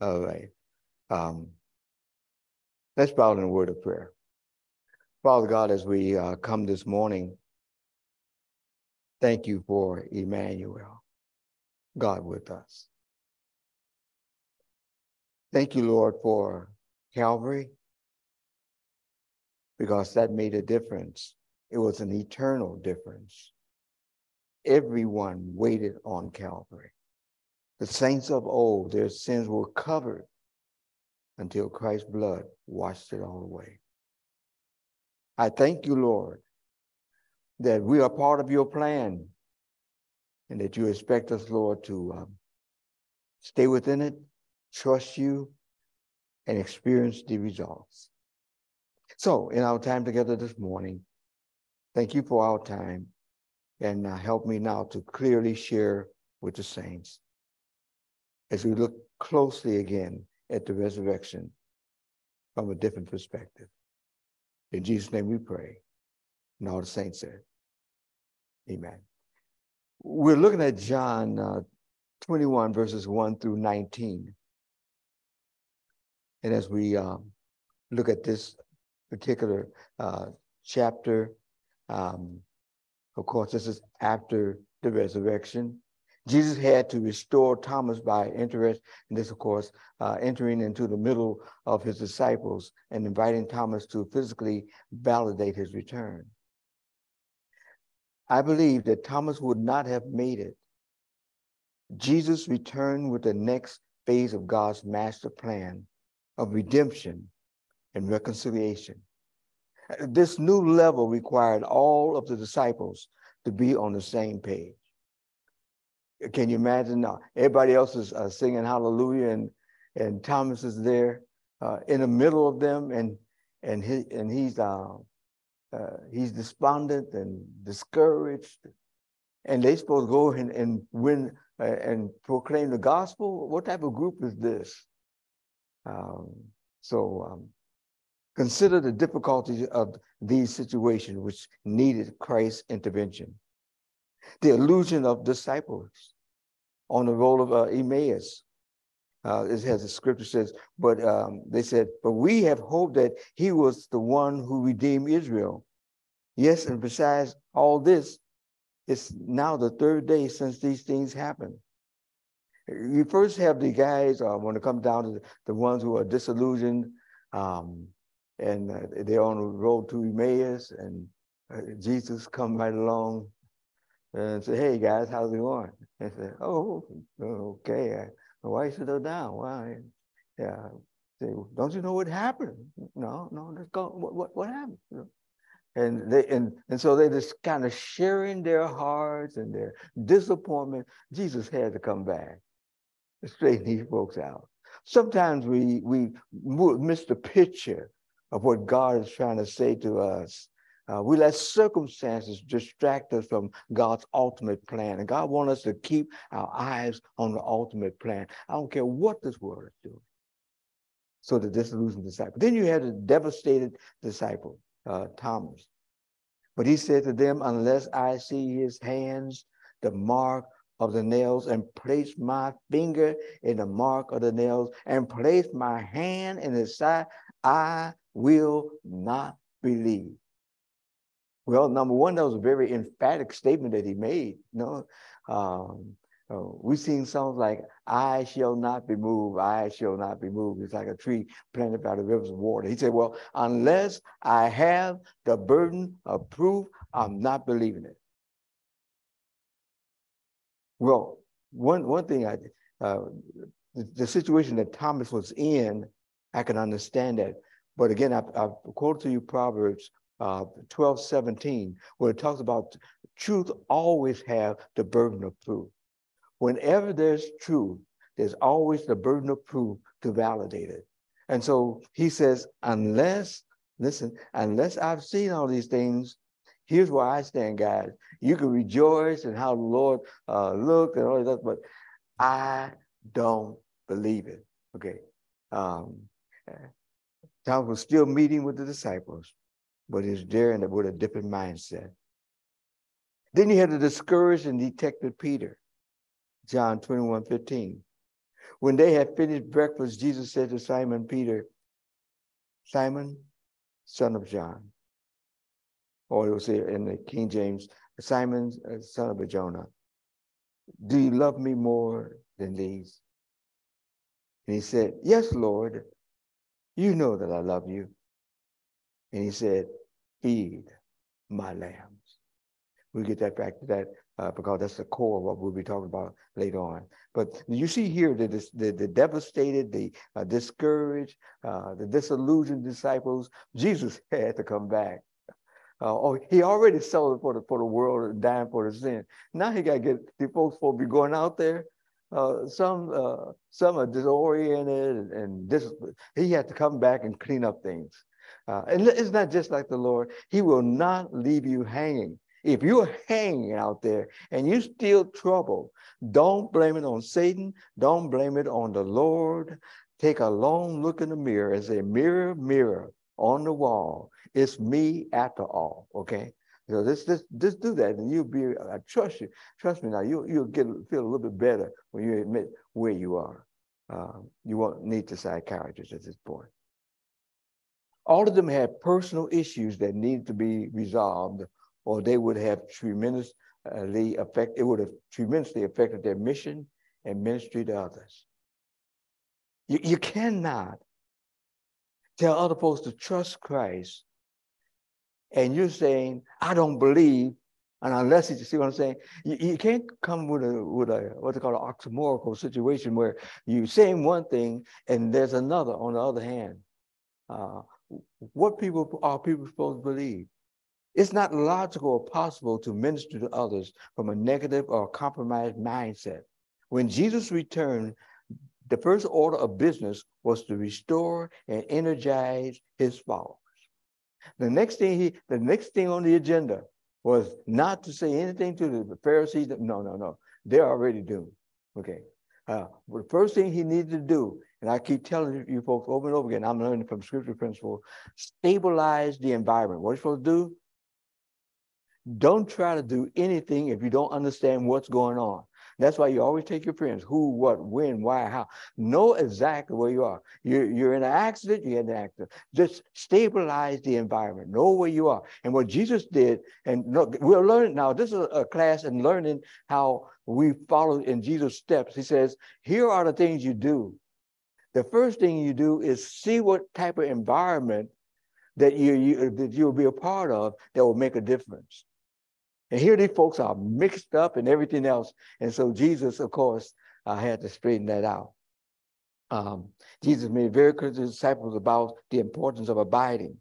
All right. Um, let's bow in a word of prayer. Father God, as we uh, come this morning, thank you for Emmanuel, God with us. Thank you, Lord, for Calvary, because that made a difference. It was an eternal difference. Everyone waited on Calvary. The saints of old, their sins were covered until Christ's blood washed it all away. I thank you, Lord, that we are part of your plan and that you expect us, Lord, to um, stay within it, trust you, and experience the results. So, in our time together this morning, thank you for our time and uh, help me now to clearly share with the saints as we look closely again at the resurrection from a different perspective. In Jesus' name we pray. And all the saints said, Amen. We're looking at John uh, 21, verses 1 through 19. And as we um, look at this particular uh, chapter, um, of course, this is after the resurrection. Jesus had to restore Thomas by interest, and this, of course, uh, entering into the middle of his disciples and inviting Thomas to physically validate his return. I believe that Thomas would not have made it. Jesus returned with the next phase of God's master plan of redemption and reconciliation. This new level required all of the disciples to be on the same page. Can you imagine? Everybody else is uh, singing hallelujah, and and Thomas is there uh, in the middle of them, and and he and he's uh, uh, he's despondent and discouraged, and they supposed to go and and win uh, and proclaim the gospel. What type of group is this? Um, so um, consider the difficulties of these situations which needed Christ's intervention the illusion of disciples on the role of uh, Emmaus. Uh, it has the scripture says, but um, they said, but we have hoped that he was the one who redeemed Israel. Yes, and besides all this, it's now the third day since these things happened. You first have the guys uh, when it comes down to the, the ones who are disillusioned, um, and uh, they're on the road to Emmaus, and uh, Jesus come right along and say, hey guys, how's it going? And say, oh, okay. My wife said, oh, down. Why? Yeah. Say, don't you know what happened? No, no, let's go. What, what, what happened? And they and, and so they just kind of sharing their hearts and their disappointment. Jesus had to come back to straighten these folks out. Sometimes we we miss the picture of what God is trying to say to us uh, we let circumstances distract us from God's ultimate plan. And God wants us to keep our eyes on the ultimate plan. I don't care what this world is doing. So the disillusioned disciple. Then you had a devastated disciple, uh, Thomas. But he said to them, unless I see his hands, the mark of the nails, and place my finger in the mark of the nails, and place my hand in his side, I will not believe. Well, number one, that was a very emphatic statement that he made. You know, um, uh, we've seen songs like "I shall not be moved, I shall not be moved." It's like a tree planted by the rivers of water. He said, "Well, unless I have the burden of proof, I'm not believing it." Well, one one thing I uh, the, the, situation that Thomas was in, I can understand that. But again, I, I quote to you Proverbs uh, 12, 17, where it talks about truth always have the burden of proof. Whenever there's truth, there's always the burden of proof to validate it. And so he says, unless, listen, unless I've seen all these things, here's where I stand, guys. You can rejoice in how the Lord uh, looked and all that, but I don't believe it. Okay. Um, Thomas was still meeting with the disciples but there and with a different mindset. Then you had the discouraged and detected Peter, John 21, 15. When they had finished breakfast, Jesus said to Simon Peter, Simon, son of John, or it was in the King James, Simon, uh, son of Jonah, do you love me more than these? And he said, Yes, Lord, you know that I love you. And he said, Feed my lambs. We'll get that back to that uh, because that's the core of what we'll be talking about later on. But you see here the, the, the devastated, the uh, discouraged, uh, the disillusioned disciples, Jesus had to come back. Uh, oh, he already sold for the, for the world and dying for the sin. Now he got to get the folks for be going out there. Uh, some uh, some are disoriented and, and this, he had to come back and clean up things. And it's not just like the Lord. He will not leave you hanging. If you're hanging out there and you still trouble, don't blame it on Satan. Don't blame it on the Lord. Take a long look in the mirror and say, mirror, mirror on the wall. It's me after all. Okay. So this, this, just do that, and you'll be. I trust you. Trust me now. You you'll get feel a little bit better when you admit where you are. Uh, you won't need to psychiatrist at this point. All of them had personal issues that needed to be resolved or they would have tremendously affect, it would have tremendously affected their mission and ministry to others. You, you cannot tell other folks to trust Christ and you're saying, I don't believe, and unless you see what I'm saying, you, you can't come with a with a what they call an oxymoronical situation where you're saying one thing and there's another on the other hand. Uh, what people are people supposed to believe? It's not logical or possible to minister to others from a negative or compromised mindset. When Jesus returned, the first order of business was to restore and energize his followers. The next thing he, the next thing on the agenda was not to say anything to the Pharisees. No, no, no, they're already doomed. Okay. Uh, the first thing he needed to do, and I keep telling you folks over and over again, I'm learning from scripture principle, stabilize the environment. What are you supposed to do? Don't try to do anything if you don't understand what's going on. That's why you always take your friends who, what, when, why, how. Know exactly where you are. You're, you're in an accident, you're in an accident. Just stabilize the environment. Know where you are. And what Jesus did, and look, we're learning now, this is a class in learning how we follow in Jesus' steps. He says, here are the things you do. The first thing you do is see what type of environment that you, you that you'll be a part of that will make a difference. And here these folks are mixed up and everything else. And so Jesus, of course, uh, had to straighten that out. Um, Jesus made very clear to his disciples about the importance of abiding.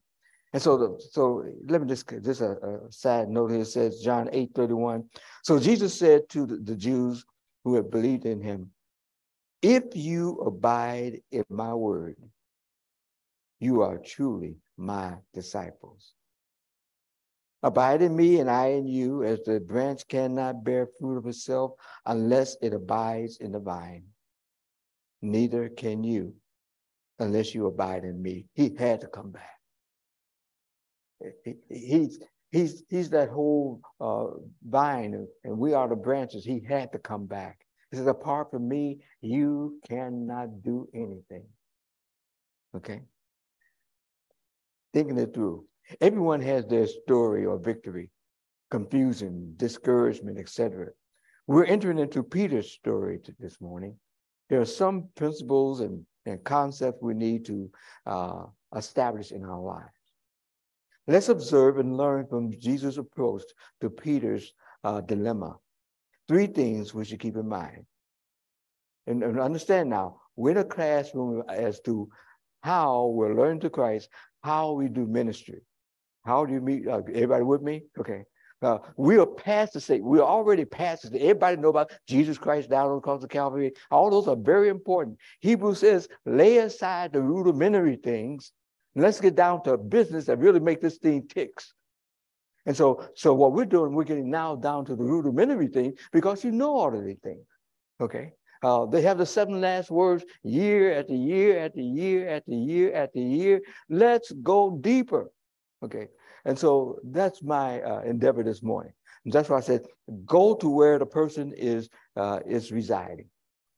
And so, the, so let me just, just a, a side note here says John 8 31. So Jesus said to the, the Jews who had believed in him, If you abide in my word, you are truly my disciples. Abide in me and I in you, as the branch cannot bear fruit of itself unless it abides in the vine. Neither can you unless you abide in me. He had to come back. he's, he's, he's that whole uh, vine, and we are the branches. He had to come back. He says, apart from me, you cannot do anything. Okay? Thinking it through. Everyone has their story or victory, confusion, discouragement, etc. We're entering into Peter's story this morning. There are some principles and, and concepts we need to uh, establish in our lives. Let's observe and learn from Jesus' approach to Peter's uh, dilemma. Three things we should keep in mind. And, and understand now, we're in a classroom as to how we're learning to Christ, how we do ministry. How do you meet? Uh, everybody with me? Okay. Uh, we are past the state. We're already past it. Everybody know about Jesus Christ down on the cross of Calvary. All those are very important. Hebrews says, lay aside the rudimentary things. Let's get down to business that really make this thing ticks. And so, so what we're doing, we're getting now down to the rudimentary thing because you know all of these things. Okay. Uh, they have the seven last words year after year after year after year after year. Let's go deeper. Okay. And so that's my uh, endeavor this morning. And that's why I said, go to where the person is, uh, is residing.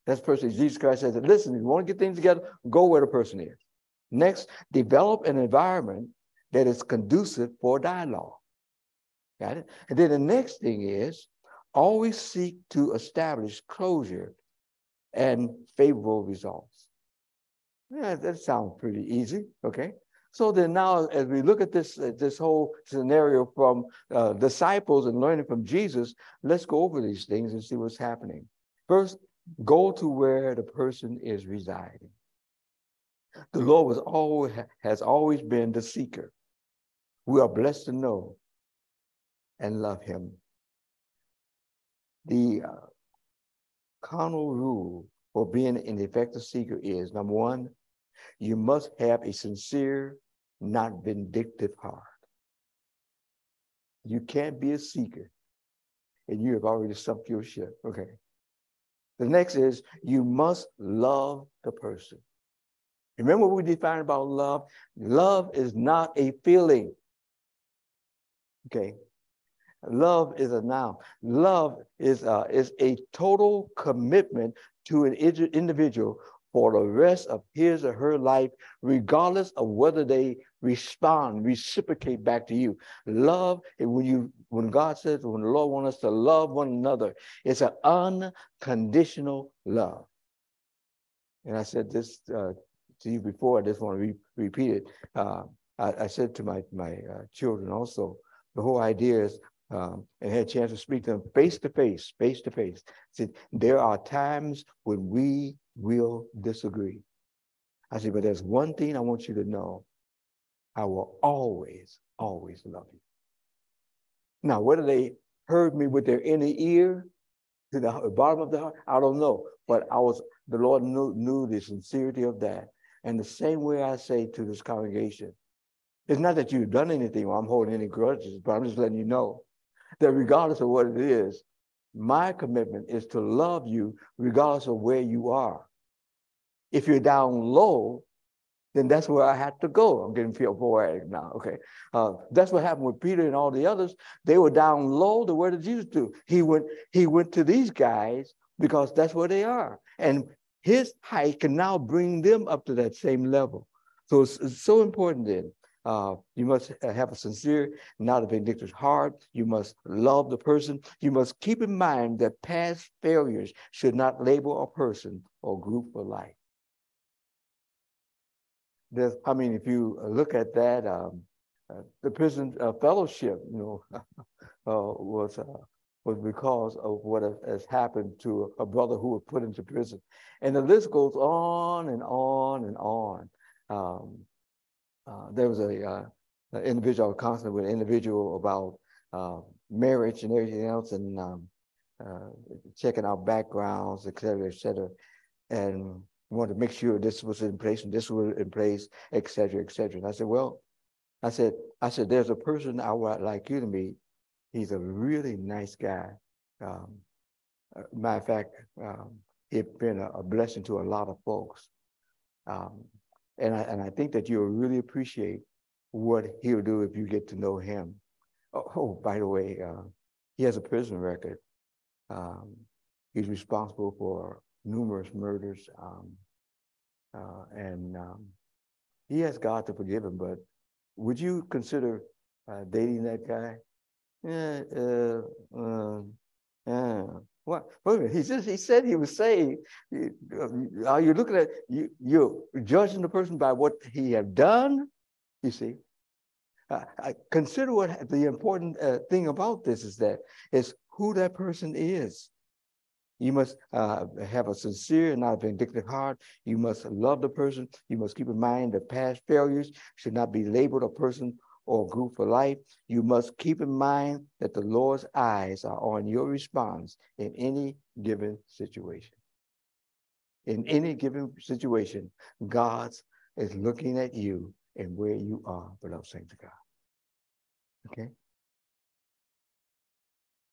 That's person. Jesus Christ says, listen, if you want to get things together, go where the person is. Next, develop an environment that is conducive for dialogue. Got it? And then the next thing is always seek to establish closure and favorable results. Yeah, that sounds pretty easy. Okay. So then now, as we look at this uh, this whole scenario from uh, disciples and learning from Jesus, let's go over these things and see what's happening. First, go to where the person is residing. The Lord was always has always been the seeker. We are blessed to know and love Him. The uh, carnal rule for being an effective seeker is number one, you must have a sincere, not vindictive heart. You can't be a seeker and you have already sunk your ship. Okay. The next is you must love the person. Remember what we defined about love? Love is not a feeling. Okay. Love is a noun. Love is a, is a total commitment to an individual for the rest of his or her life, regardless of whether they respond, reciprocate back to you. Love, when you when God says, when the Lord wants us to love one another, it's an unconditional love. And I said this uh, to you before, I just want to re- repeat it. Uh, I, I, said to my, my uh, children also, the whole idea is um, and had a chance to speak to them face to face, face to face. Said there are times when we will disagree. I said, but there's one thing I want you to know. I will always, always love you. Now, whether they heard me with their inner ear to the bottom of the heart, I don't know. But I was, the Lord knew, knew the sincerity of that. And the same way I say to this congregation, it's not that you've done anything or I'm holding any grudges, but I'm just letting you know that regardless of what it is, my commitment is to love you regardless of where you are. If you're down low, then that's where I had to go. I'm getting feel poetic now. Okay. Uh, that's what happened with Peter and all the others. They were down low. The word of Jesus do? He went, he went to these guys because that's where they are. And his height can now bring them up to that same level. So it's, it's so important then uh, you must have a sincere, not a vindictive heart. You must love the person. You must keep in mind that past failures should not label a person or group for life. There's, I mean, if you look at that, um, uh, the prison uh, fellowship, you know, uh, was uh, was because of what has happened to a brother who was put into prison, and the list goes on and on and on. Um, uh, there was a uh, an individual constantly with an individual about marriage and everything else, and um, checking out backgrounds, et cetera, et cetera, and wanted to make sure this was in place and this was in place, et cetera, et cetera. And I said, well, I said, I said, there's a person I would like you to meet. He's a really nice guy. Um, uh, matter of fact, um, he's been a, a, blessing to a lot of folks. Um, and I, and I think that you'll really appreciate what he'll do if you get to know him. Oh, oh by the way, uh, he has a prison record. Um, he's responsible for numerous murders. Um, uh, and um, he has God to forgive him, but would you consider uh, dating that guy? Yeah, uh, uh, yeah. What? Wait a minute. He just he said he was saved. Are you looking at you? You're judging the person by what he have done. You see. Uh, consider what the important uh, thing about this is that is who that person is. You must uh, have a sincere and not a vindictive heart. You must love the person. You must keep in mind that past failures should not be labeled a person or group for life, you must keep in mind that the Lord's eyes are on your response in any given situation. In any given situation, God is looking at you and where you are, beloved saints of God. Okay?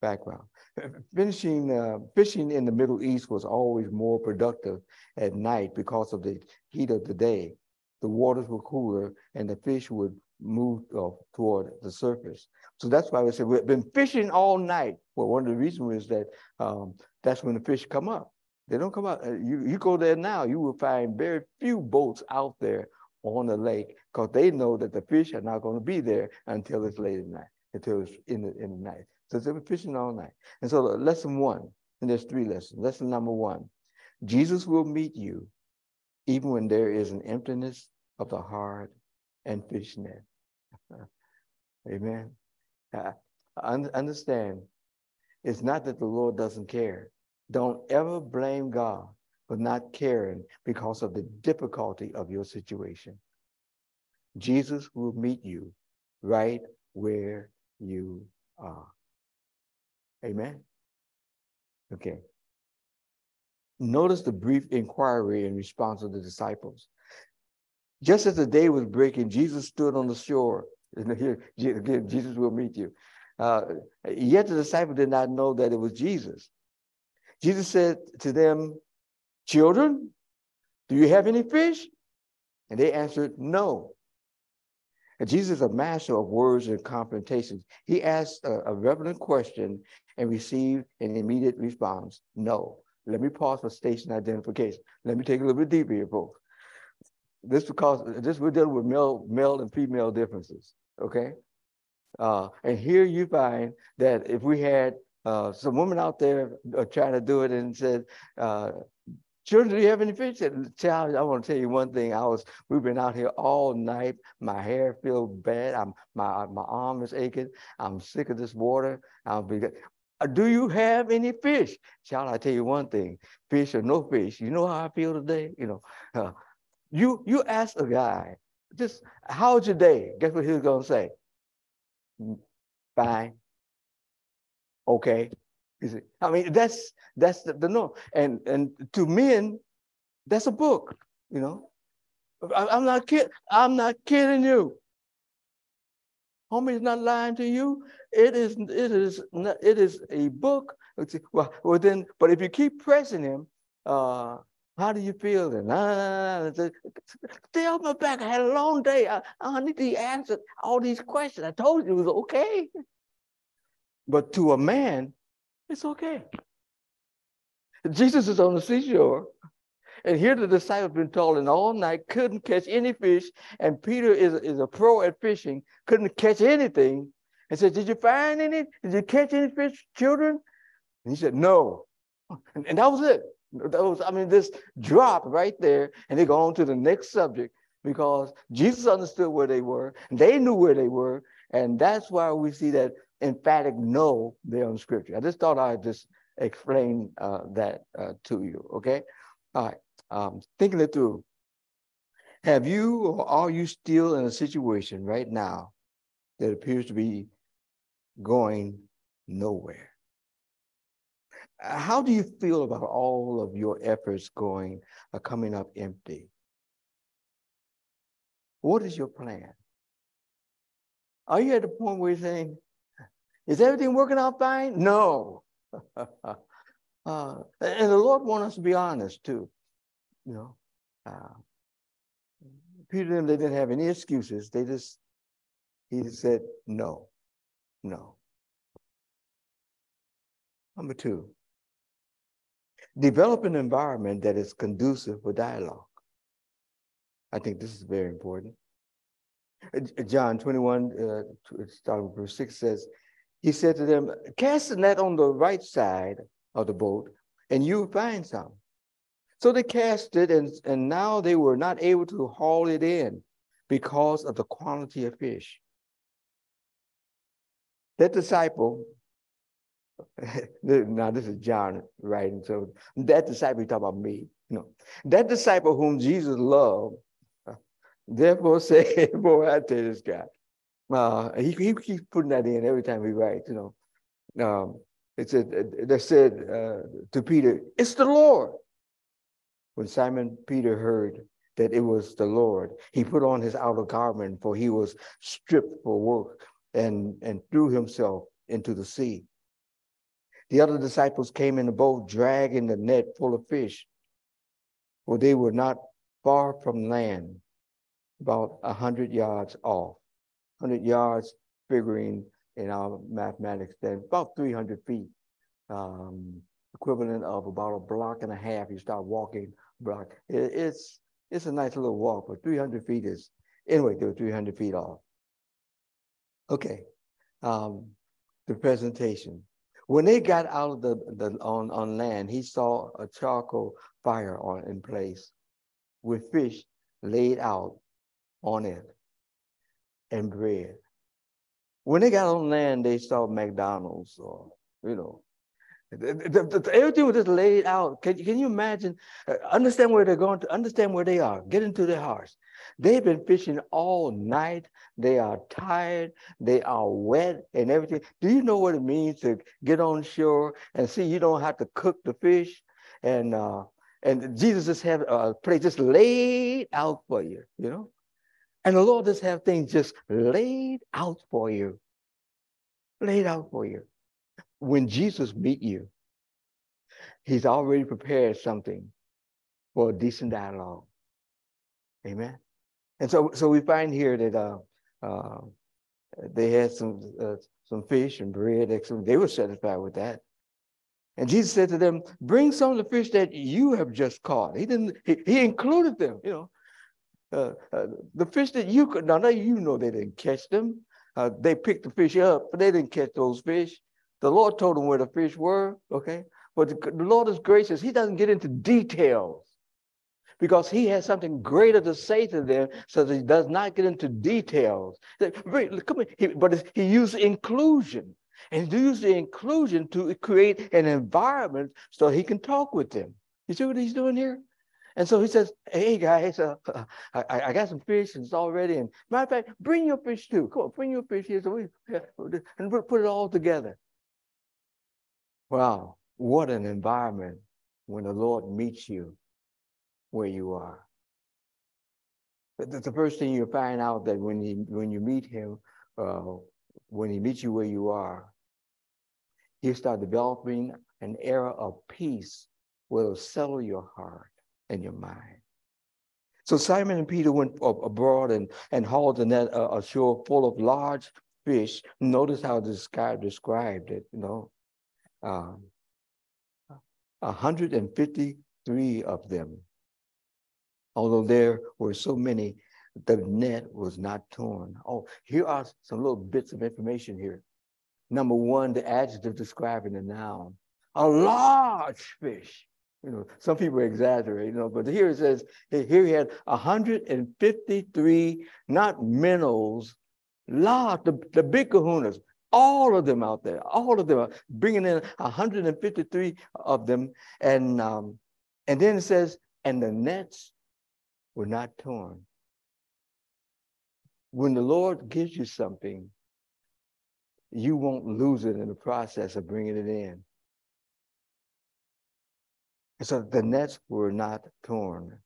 Background. Finishing, uh, fishing in the Middle East was always more productive at night because of the heat of the day. The waters were cooler and the fish would move uh, toward the surface. So that's why we said we've been fishing all night. Well, one of the reasons is that um, that's when the fish come up. They don't come out. Uh, you, you go there now, you will find very few boats out there on the lake because they know that the fish are not going to be there until it's late at night, until it's in the, in the night. So they were fishing all night. And so lesson one, and there's three lessons. Lesson number one, Jesus will meet you even when there is an emptiness of the heart and fish net. Amen. Uh, understand, it's not that the Lord doesn't care. Don't ever blame God for not caring because of the difficulty of your situation. Jesus will meet you right where you are. Amen. Okay. Notice the brief inquiry in response of the disciples. Just as the day was breaking, Jesus stood on the shore. Here, again, Jesus will meet you. Uh, yet the disciples did not know that it was Jesus. Jesus said to them, Children, do you have any fish? And they answered, No. And Jesus is a master of words and confrontations. He asked a, a relevant question and received an immediate response, No. Let me pause for station identification. Let me take a little bit deeper here, folks. This because this we're dealing with male, male and female differences. Okay. Uh, and here you find that if we had uh, some women out there uh, trying to do it and said, uh, children, do you have any fish? Child, I want to tell you one thing. I was, we've been out here all night. My hair feels bad. I'm, my, my arm is aching. I'm sick of this water. I'll be, do you have any fish? Child, I tell you one thing, fish or no fish, you know how I feel today? You know, uh, you you ask a guy, just how's your day? Guess what he's gonna say? Mm, fine. Okay. I mean, that's that's the, the norm. And and to men, that's a book, you know. I, I'm not kidding, I'm not kidding you. Homie's not lying to you. It is, it is, it is a book. Well, well then, but if you keep pressing him, uh, how do you feel then? Nah, Stay off my back. I had a long day. I, I need to answer all these questions. I told you it was okay. But to a man, it's okay. Jesus is on the seashore. And here the disciples been toiling all night, couldn't catch any fish. And Peter is, is a pro at fishing, couldn't catch anything. And said, Did you find any? Did you catch any fish, children? And he said, No. And, and that was it. That was, I mean, this drop right there. And they go on to the next subject because Jesus understood where they were. They knew where they were. And that's why we see that emphatic no there in scripture. I just thought I'd just explain uh, that uh, to you. Okay. All right. Um, thinking it through. Have you or are you still in a situation right now that appears to be going nowhere. How do you feel about all of your efforts going, uh, coming up empty? What is your plan? Are you at the point where you're saying, is everything working out fine? No. uh, and the Lord wants us to be honest too. You know, uh, Peter and them, they didn't have any excuses. They just, he just said, no. No. Number two, develop an environment that is conducive for dialogue. I think this is very important. Uh, John 21, uh, starting with verse 6 says, He said to them, Cast the net on the right side of the boat, and you will find some. So they cast it, and, and now they were not able to haul it in because of the quantity of fish. That disciple, now this is John writing, so that disciple, he talk about me. You know, that disciple whom Jesus loved, therefore say, boy, I tell this guy. Uh, he, he keeps putting that in every time he writes, you know. Um, it said, they said uh, to Peter, it's the Lord. When Simon Peter heard that it was the Lord, he put on his outer garment, for he was stripped for work and, and threw himself into the sea. The other disciples came in the boat, dragging the net full of fish, for they were not far from land, about a hundred yards off. Hundred yards, figuring in our mathematics, then about 300 feet um, equivalent of about a block and a half. You start walking block. It, it's it's a nice little walk, but 300 feet is anyway. They were 300 feet off. Okay, um, the presentation. When they got out of the, the on, on land, he saw a charcoal fire on in place with fish laid out on it and bread. When they got on land, they saw McDonald's or, you know, the, the, the, everything was just laid out. Can, can you imagine? Uh, understand where they're going to, understand where they are, get into their hearts. They've been fishing all night. They are tired. They are wet and everything. Do you know what it means to get on shore and see you don't have to cook the fish? And uh, and Jesus just have a place just laid out for you, you know? And the Lord just have things just laid out for you. Laid out for you. When Jesus meet you, he's already prepared something for a decent dialogue. Amen. And so, so we find here that uh, uh, they had some uh, some fish and bread. They were satisfied with that. And Jesus said to them, "Bring some of the fish that you have just caught." He didn't. He, he included them. You know, uh, uh, the fish that you could. Now, now you know they didn't catch them. Uh, they picked the fish up, but they didn't catch those fish. The Lord told them where the fish were. Okay, but the, Lord is gracious. He doesn't get into details because he has something greater to say to them so that he does not get into details. But he used inclusion and he used the inclusion to create an environment so he can talk with them. You see what he's doing here? And so he says, hey guys, uh, I, I, got some fish and it's all ready. And matter of fact, bring your fish too. Come on, bring your fish here. So we, and put it all together. Wow, what an environment when the Lord meets you where you are. The first thing you find out that when you when you meet him, uh, when he meets you where you are, he start developing an era of peace will settle your heart and your mind. So Simon and Peter went abroad and, and hauled the net ashore full of large fish. Notice how this guy described it, you know. Um, 153 of them although there were so many, the net was not torn. Oh, here are some little bits of information here. Number one, the adjective describing the noun. A large fish. You know, some people exaggerate, you know, but here it says, here he had 153, not minnows, large, the, the big kahunas, all of them out there, all of them are bringing in 153 of them. And, um, and then it says, and the nets were not torn. When the Lord gives you something, you won't lose it in the process of bringing it in. And so the nets were not torn.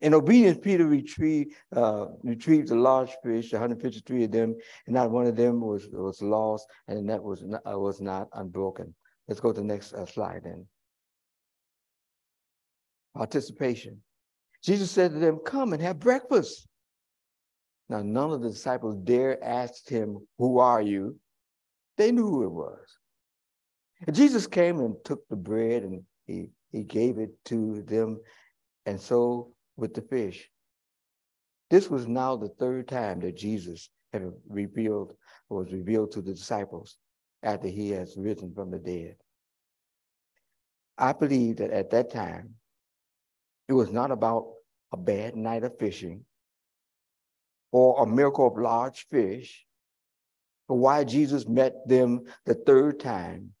In obedience, Peter retrieved, uh, retrieved the large fish, 153 of them, and not one of them was, was lost, and the net was not, uh, was not unbroken. Let's go to the next uh, slide then. Participation. Jesus said to them, Come and have breakfast. Now, none of the disciples dare ask him, Who are you? They knew who it was. And Jesus came and took the bread and he, he gave it to them, and so with the fish. This was now the third time that Jesus had revealed, was revealed to the disciples after he has risen from the dead. I believe that at that time, it was not about a bad night of fishing or a miracle of large fish, but why Jesus met them the third time.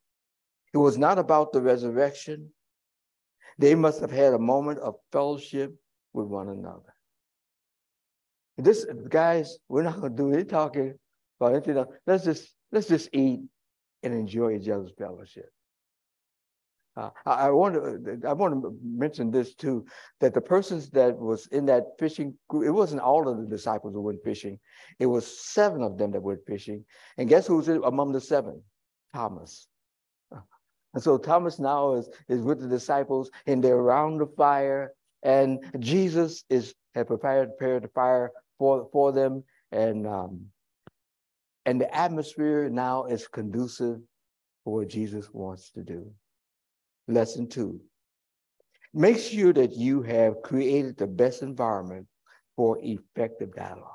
It was not about the resurrection. They must have had a moment of fellowship with one another. This, guys, we're not to do any talking about anything else. Let's just let's just eat and enjoy each other's fellowship. Uh, I, want to I want to mention this too that the persons that was in that fishing group it wasn't all of the disciples who went fishing it was seven of them that went fishing and guess who's among the seven Thomas and so Thomas now is is with the disciples and they're around the fire and Jesus is had prepared prepared the fire for for them and um, and the atmosphere now is conducive for what Jesus wants to do. Lesson two. Make sure that you have created the best environment for effective dialogue.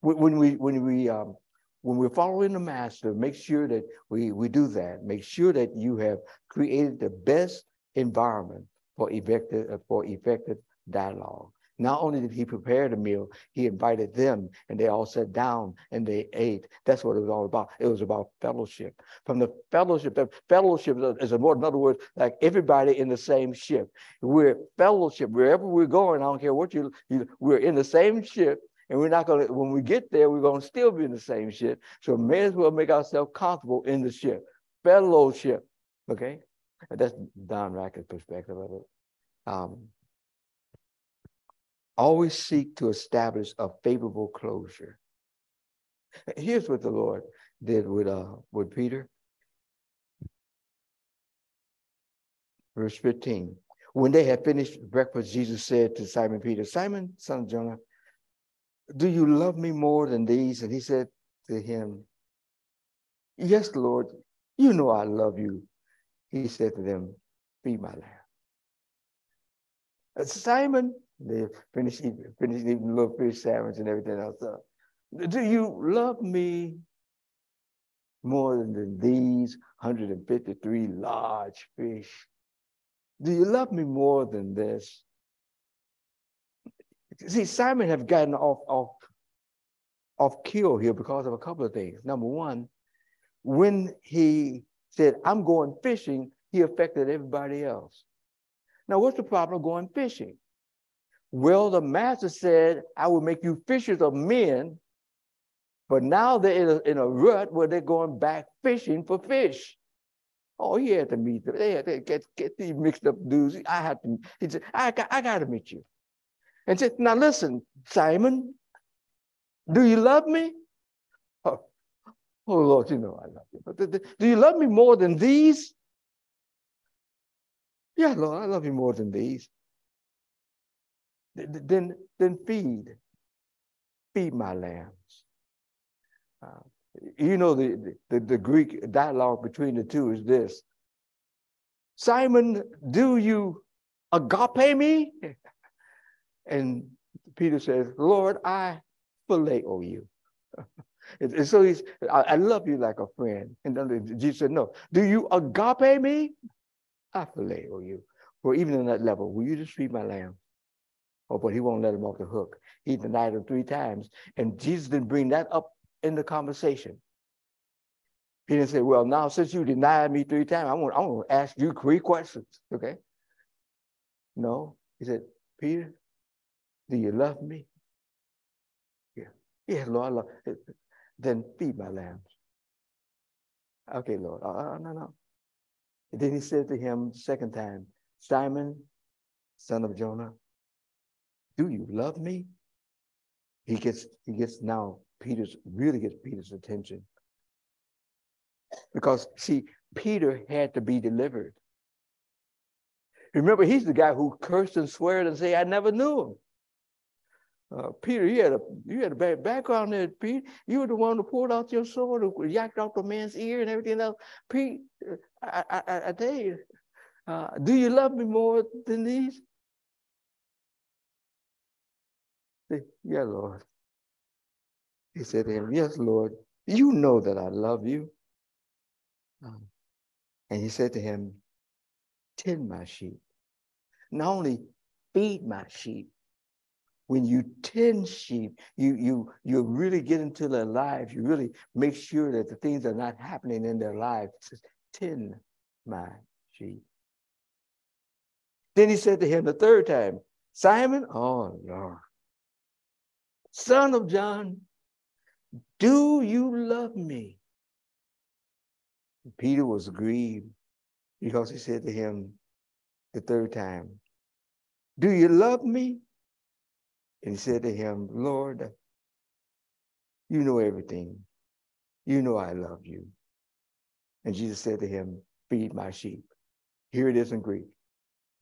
When we when we um, when we're following the master, make sure that we, we do that. Make sure that you have created the best environment for effective, for effective dialogue. Not only did he prepare the meal, he invited them and they all sat down and they ate. That's what it was all about. It was about fellowship. From the fellowship, the fellowship is a more, in other words, like everybody in the same ship. We're fellowship wherever we're going. I don't care what you, you we're in the same ship. And we're not going to, when we get there, we're going to still be in the same ship. So may as well make ourselves comfortable in the ship. Fellowship. Okay? That's Don Raickett's perspective of it. Um, always seek to establish a favorable closure. Here's what the Lord did with uh with Peter. Verse 15. When they had finished breakfast, Jesus said to Simon Peter, Simon, son of Jonah, do you love me more than these? And he said to him, Yes, Lord, you know I love you. He said to them, Feed my lamb. Simon, they finished eating, finished eating little fish sandwich and everything else. So, do you love me more than these 153 large fish? Do you love me more than this? See, Simon have gotten off off off kill here because of a couple of things. Number one, when he said, I'm going fishing, he affected everybody else. Now, what's the problem going fishing? Well, the master said, I will make you fishers of men, but now they're in a, in a rut where they're going back fishing for fish. Oh, he had to meet them. They had to get, get these mixed up dudes. I had to, he said, I got, I got to meet you. And said, now listen, Simon, do you love me? Oh, oh Lord, you know I love you. But do you love me more than these? Yeah, Lord, I love you more than these. Then, then feed, feed my lambs. Uh, you know, the, the, the Greek dialogue between the two is this Simon, do you agape me? And Peter says, Lord, I phileo you. and, so he's, I, I, love you like a friend. And then Jesus said, no, do you agape me? I phileo you. For even on that level, will you just feed my lamb? Oh, but he won't let him off the hook. He denied him three times. And Jesus didn't bring that up in the conversation. He didn't say, well, now since you denied me three times, I want, I want to ask you three questions. Okay. No. He said, Peter, do you love me? Yeah. Yeah, Lord, I love Then feed my lambs. Okay, Lord. Uh, no, no. And then he said to him second time, Simon, son of Jonah, do you love me? He gets, he gets now Peter's really gets Peter's attention. Because see, Peter had to be delivered. Remember, he's the guy who cursed and sweared and say, I never knew him. Uh, Peter, you had a you had a bad background there, Pete. You were the one who pulled out your sword, who yacked off the man's ear and everything else. Pete, I, I, I tell you, uh, do you love me more than these? Yeah, Lord. He said to him, Yes, Lord, you know that I love you. Um, and he said to him, Tend my sheep. Not only feed my sheep, when you tend sheep, you you you really get into their lives. You really make sure that the things are not happening in their lives. Tend my sheep. Then he said to him the third time, Simon, oh Lord, son of John, do you love me? Peter was grieved because he said to him the third time, Do you love me? And he said to him, Lord, you know everything. You know I love you. And Jesus said to him, Feed my sheep. Here it is in Greek.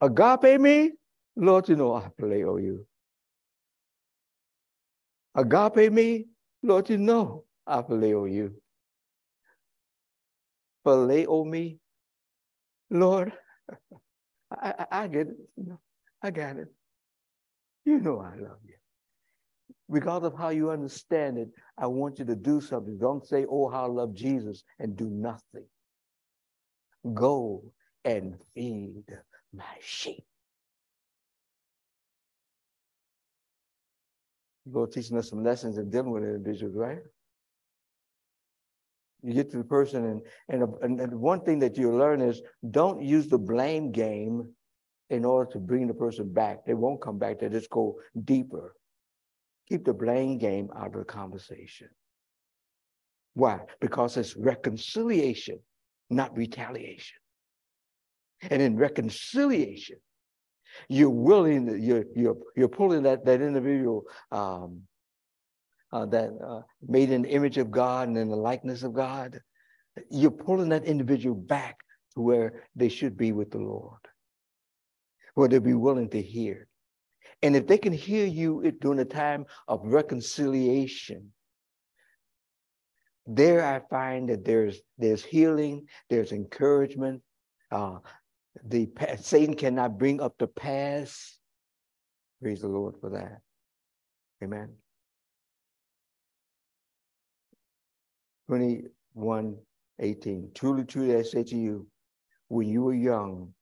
Agape me, Lord, you know I phileo you. Agape me, Lord, you know I phileo you. Phileo me, Lord, I, I, I get it. I got it. You know I love you. Regardless of how you understand it, I want you to do something. Don't say, oh, how I love Jesus and do nothing. Go and feed my sheep. You're teaching us some lessons in dealing with individuals, right? You get to the person, and, and, and one thing that you learn is don't use the blame game in order to bring the person back. They won't come back, they just go deeper. Keep the blame game out of the conversation. Why? Because it's reconciliation, not retaliation. And in reconciliation, you're willing, you're, you're, you're pulling that, that individual um, uh, that uh, made in the image of God and in the likeness of God, you're pulling that individual back to where they should be with the Lord, where they'll be willing to hear. And if they can hear you during a time of reconciliation, there I find that there's there's healing, there's encouragement. Uh, the Satan cannot bring up the past. Praise the Lord for that. Amen. 21, 18. Truly, truly, I say to you, when you were young,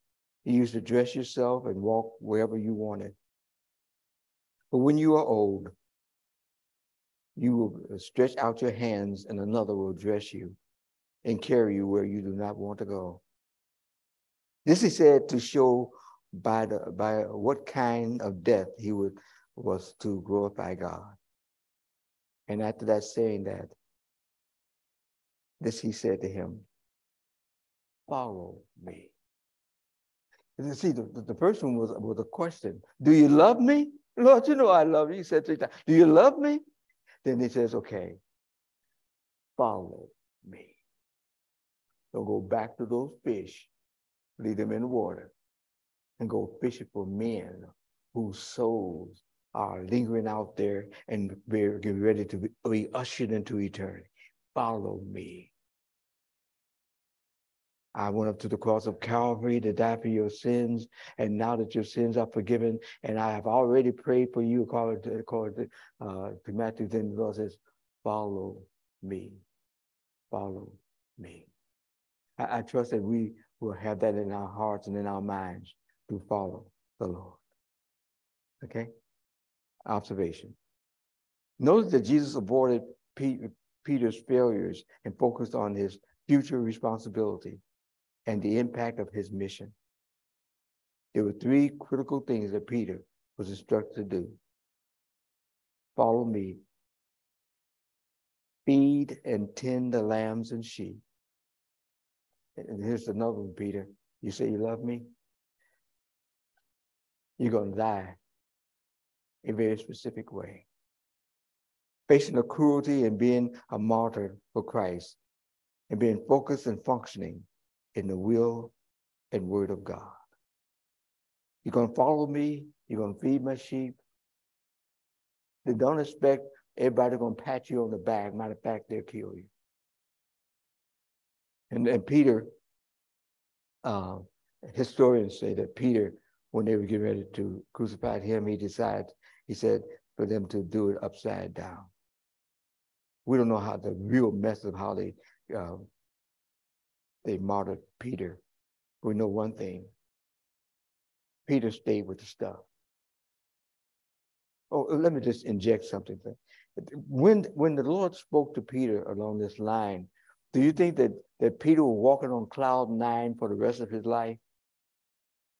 you used to dress yourself and walk wherever you wanted. But when you are old, you will stretch out your hands and another will dress you and carry you where you do not want to go. This he said to show by the by what kind of death he would was to glorify God. And after that saying that, this he said to him, follow me. And see, the, the first one was, was a question. Do you love me? Lord, you know I love you. He said three times, do you love me? Then he says, okay, follow me. So go back to those fish, lead them in the water, and go fishing for men whose souls are lingering out there and we're getting ready to be ushered into eternity. Follow me. I went up to the cross of Calvary to die for your sins. And now that your sins are forgiven, and I have already prayed for you, according to, according to, uh, to Matthew, then the Lord says, Follow me. Follow me. I, I trust that we will have that in our hearts and in our minds to follow the Lord. Okay? Observation. Notice that Jesus avoided Peter's failures and focused on his future responsibility and the impact of his mission. There were three critical things that Peter was instructed to do follow me, feed and tend the lambs and sheep. And here's another one, Peter. You say you love me? You're going to die a very specific way. Facing the cruelty and being a martyr for Christ and being focused and functioning in the will and word of God. You're going to follow me. You're going to feed my sheep. They don't expect everybody going to pat you on the back. Matter of fact, they'll kill you. And, and Peter, uh, historians say that Peter, when they were getting ready to crucify him, he decided, he said, for them to do it upside down. We don't know how the real method of how they uh, they martyred Peter. We know one thing Peter stayed with the stuff. Oh, let me just inject something. When, when the Lord spoke to Peter along this line, do you think that, that Peter was walking on cloud nine for the rest of his life?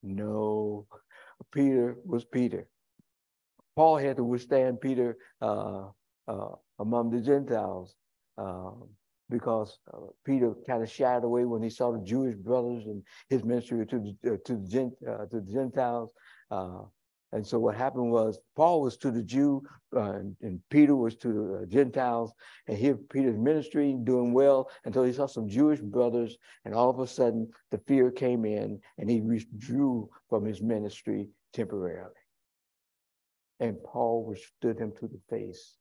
No. Peter was Peter. Paul had to withstand Peter uh, uh, among the Gentiles. Um, because uh, Peter kind of shied away when he saw the Jewish brothers and his ministry to the, uh, to, the Gent, uh, to the Gentiles. Uh, and so what happened was Paul was to the Jew uh, and, and, Peter was to the Gentiles. And here Peter's ministry doing well until he saw some Jewish brothers. And all of a sudden the fear came in and he withdrew from his ministry temporarily. And Paul withstood him to the face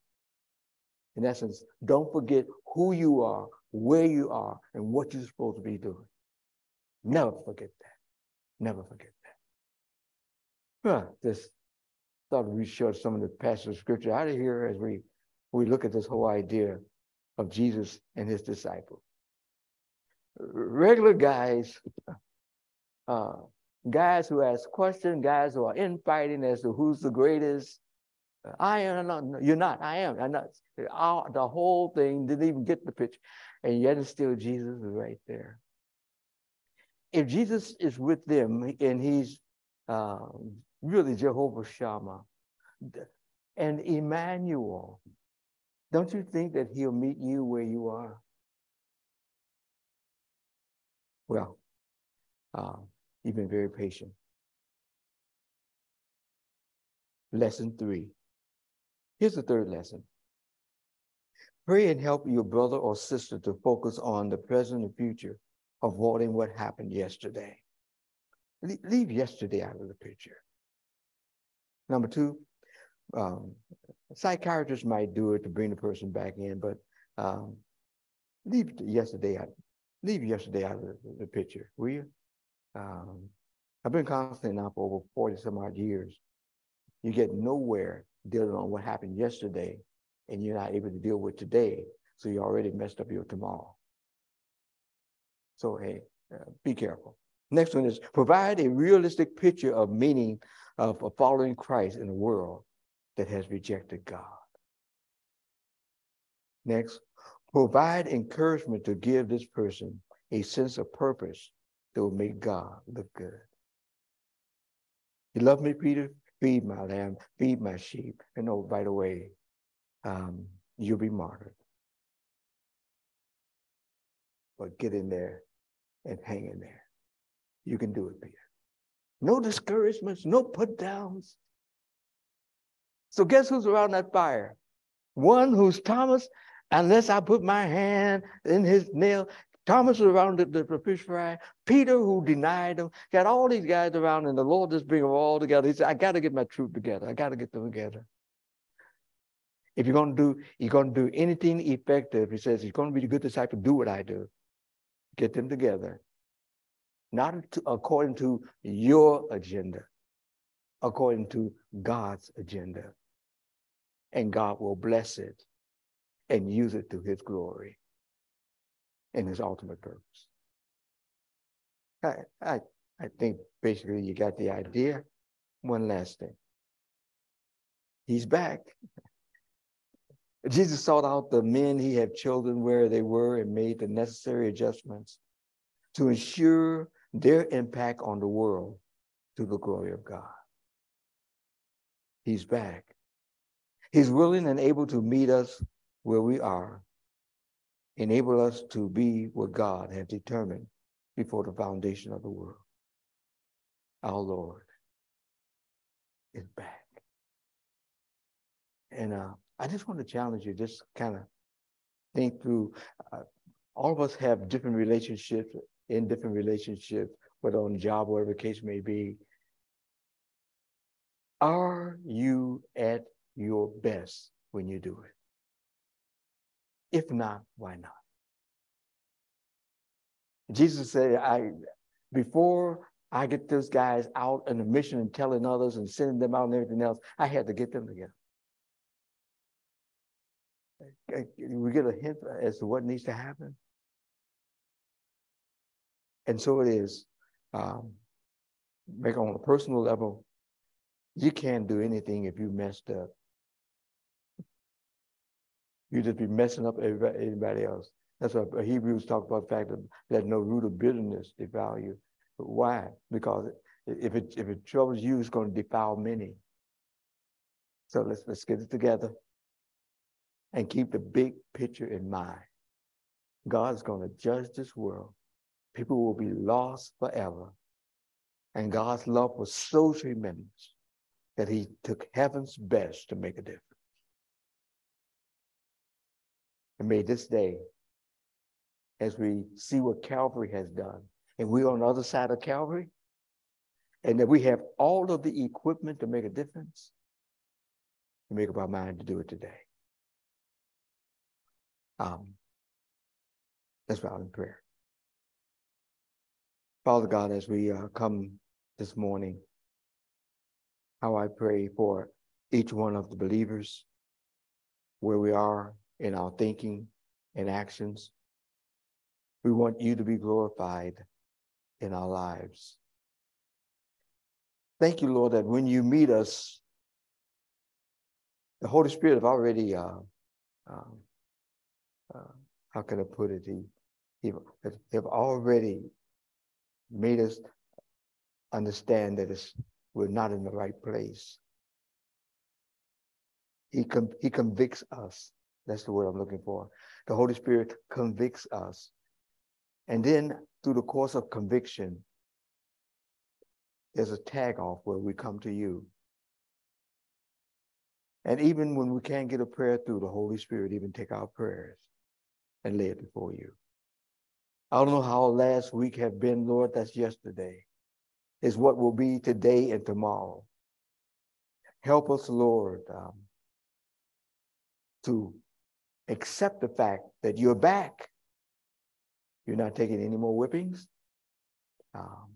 in essence, don't forget who you are, where you are, and what you're supposed to be doing. Never forget that. Never forget that. Well, just thought we showed some of the passage of scripture out of here as we we look at this whole idea of Jesus and his disciples. Regular guys, uh, guys who ask questions, guys who are infighting as to who's the greatest. I am not, you're not, I am, I'm not. All, the whole thing didn't even get the picture. And yet it's still Jesus is right there. If Jesus is with them and he's uh, really Jehovah Shammah and Emmanuel, don't you think that he'll meet you where you are? Well, uh, you've been very patient. Lesson three. Here's the third lesson. Pray and help your brother or sister to focus on the present and future, avoiding what happened yesterday. Leave yesterday out of the picture. Number two, um, psychiatrists might do it to bring the person back in, but um, leave yesterday out. Leave yesterday out of the, the picture, will you? Um, I've been counseling now for over 40 some odd years. You get nowhere dealing on what happened yesterday, and you're not able to deal with today. So you already messed up your tomorrow. So, hey, uh, be careful. Next one is provide a realistic picture of meaning of following Christ in a world that has rejected God. Next, provide encouragement to give this person a sense of purpose that will make God look good. You love me, Peter? Feed my lamb, feed my sheep. And oh, by the way, um, you'll be martyred. But get in there and hang in there. You can do it, Peter. No discouragements, no put downs. So guess who's around that fire? One who's Thomas, unless I put my hand in his nail. Thomas was around the, the, fish fry. Peter, who denied him, got all these guys around, and the Lord just bring them all together. He said, I got to get my troop together. I got to get them together. If you're going to do, you're going to do anything effective, he says, you're going to be a good disciple, do what I do. Get them together. Not to, according to your agenda, according to God's agenda and God will bless it and use it to his glory and his ultimate purpose. I, I, I think basically you got the idea. One last thing. He's back. Jesus sought out the men he had chosen where they were and made the necessary adjustments to ensure their impact on the world to the glory of God. He's back. He's willing and able to meet us where we are, enable us to be what God had determined before the foundation of the world. Our Lord is back. And uh, I just want to challenge you, just kind of think through. Uh, all of us have different relationships, in different relationships, whether on job, whatever the case may be. Are you at your best when you do it. If not, why not? Jesus said, I before I get those guys out on a mission and telling others and sending them out and everything else, I had to get them together. We get a hint as to what needs to happen. And so it is. Um, make on a personal level, you can't do anything if you messed up you just be messing up everybody, else. That's why Hebrews talk about the fact that there's no root of bitterness defile you. Why? Because if it if it troubles you, it's going to defile many. So let's let's get it together and keep the big picture in mind. God's going to judge this world. People will be lost forever. And God's love was so tremendous that he took heaven's best to make a difference. And may this day, as we see what Calvary has done, and we're on the other side of Calvary, and that we have all of the equipment to make a difference, we make up our mind to do it today. Um, let's bow in prayer. Father God, as we uh, come this morning, how I pray for each one of the believers, where we are in our thinking and actions. We want you to be glorified in our lives. Thank you, Lord, that when you meet us, the Holy Spirit have already, uh, um, uh, how can I put it? He, he have already made us understand that it's, we're not in the right place. He, com- he convicts us. That's the word I'm looking for. The Holy Spirit convicts us. And then through the course of conviction, there's a tag off where we come to you. And even when we can't get a prayer through, the Holy Spirit even take our prayers and lay it before you. I don't know how last week have been, Lord, that's yesterday. Is what will be today and tomorrow. Help us, Lord, um, to accept the fact that you're back. You're not taking any more whippings. Um,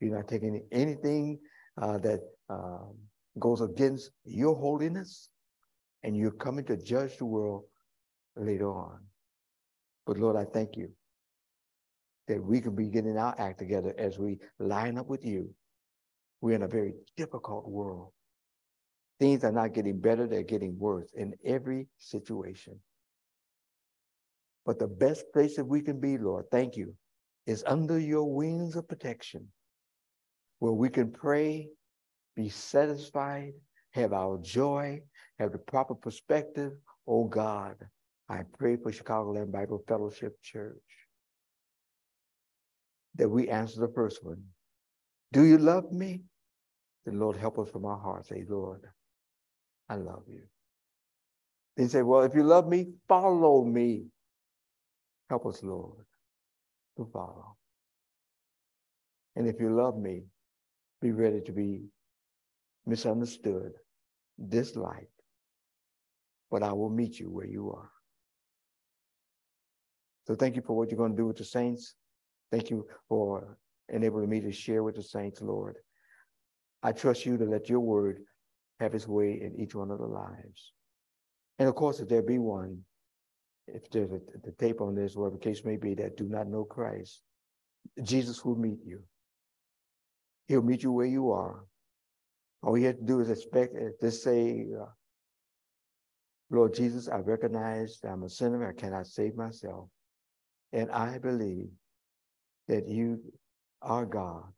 you're not taking anything uh, that um, goes against your holiness, and you're coming to judge the world later on. But Lord, I thank you that we can be getting our act together as we line up with you. We're in a very difficult world. Things are not getting better, they're getting worse in every situation. But the best place that we can be, Lord, thank you, is under your wings of protection, where we can pray, be satisfied, have our joy, have the proper perspective. Oh God, I pray for Chicagoland Bible Fellowship Church that we answer the first one. Do you love me? Then Lord, help us from our hearts. Say, Lord, I love you. Then say, well, if you love me, follow me. Help us, Lord, to follow. And if you love me, be ready to be misunderstood, disliked, but I will meet you where you are. So thank you for what you're going to do with the saints. Thank you for enabling me to share with the saints, Lord. I trust you to let your word have its way in each one of the lives. And of course, if there be one, if there's a, the tape on this, whatever the case may be, that do not know Christ, Jesus will meet you. He'll meet you where you are. All you have to do is expect to say, uh, Lord Jesus, I recognize that I'm a sinner. I cannot save myself. And I believe that you are God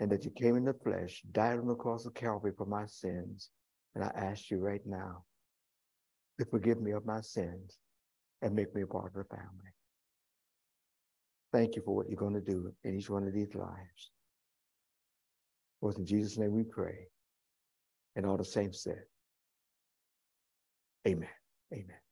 and that you came in the flesh, died on the cross of Calvary for my sins. And I ask you right now to forgive me of my sins and make me a part of the family. Thank you for what you're going to do in each one of these lives. For in Jesus' name we pray. And all the saints said, Amen. Amen.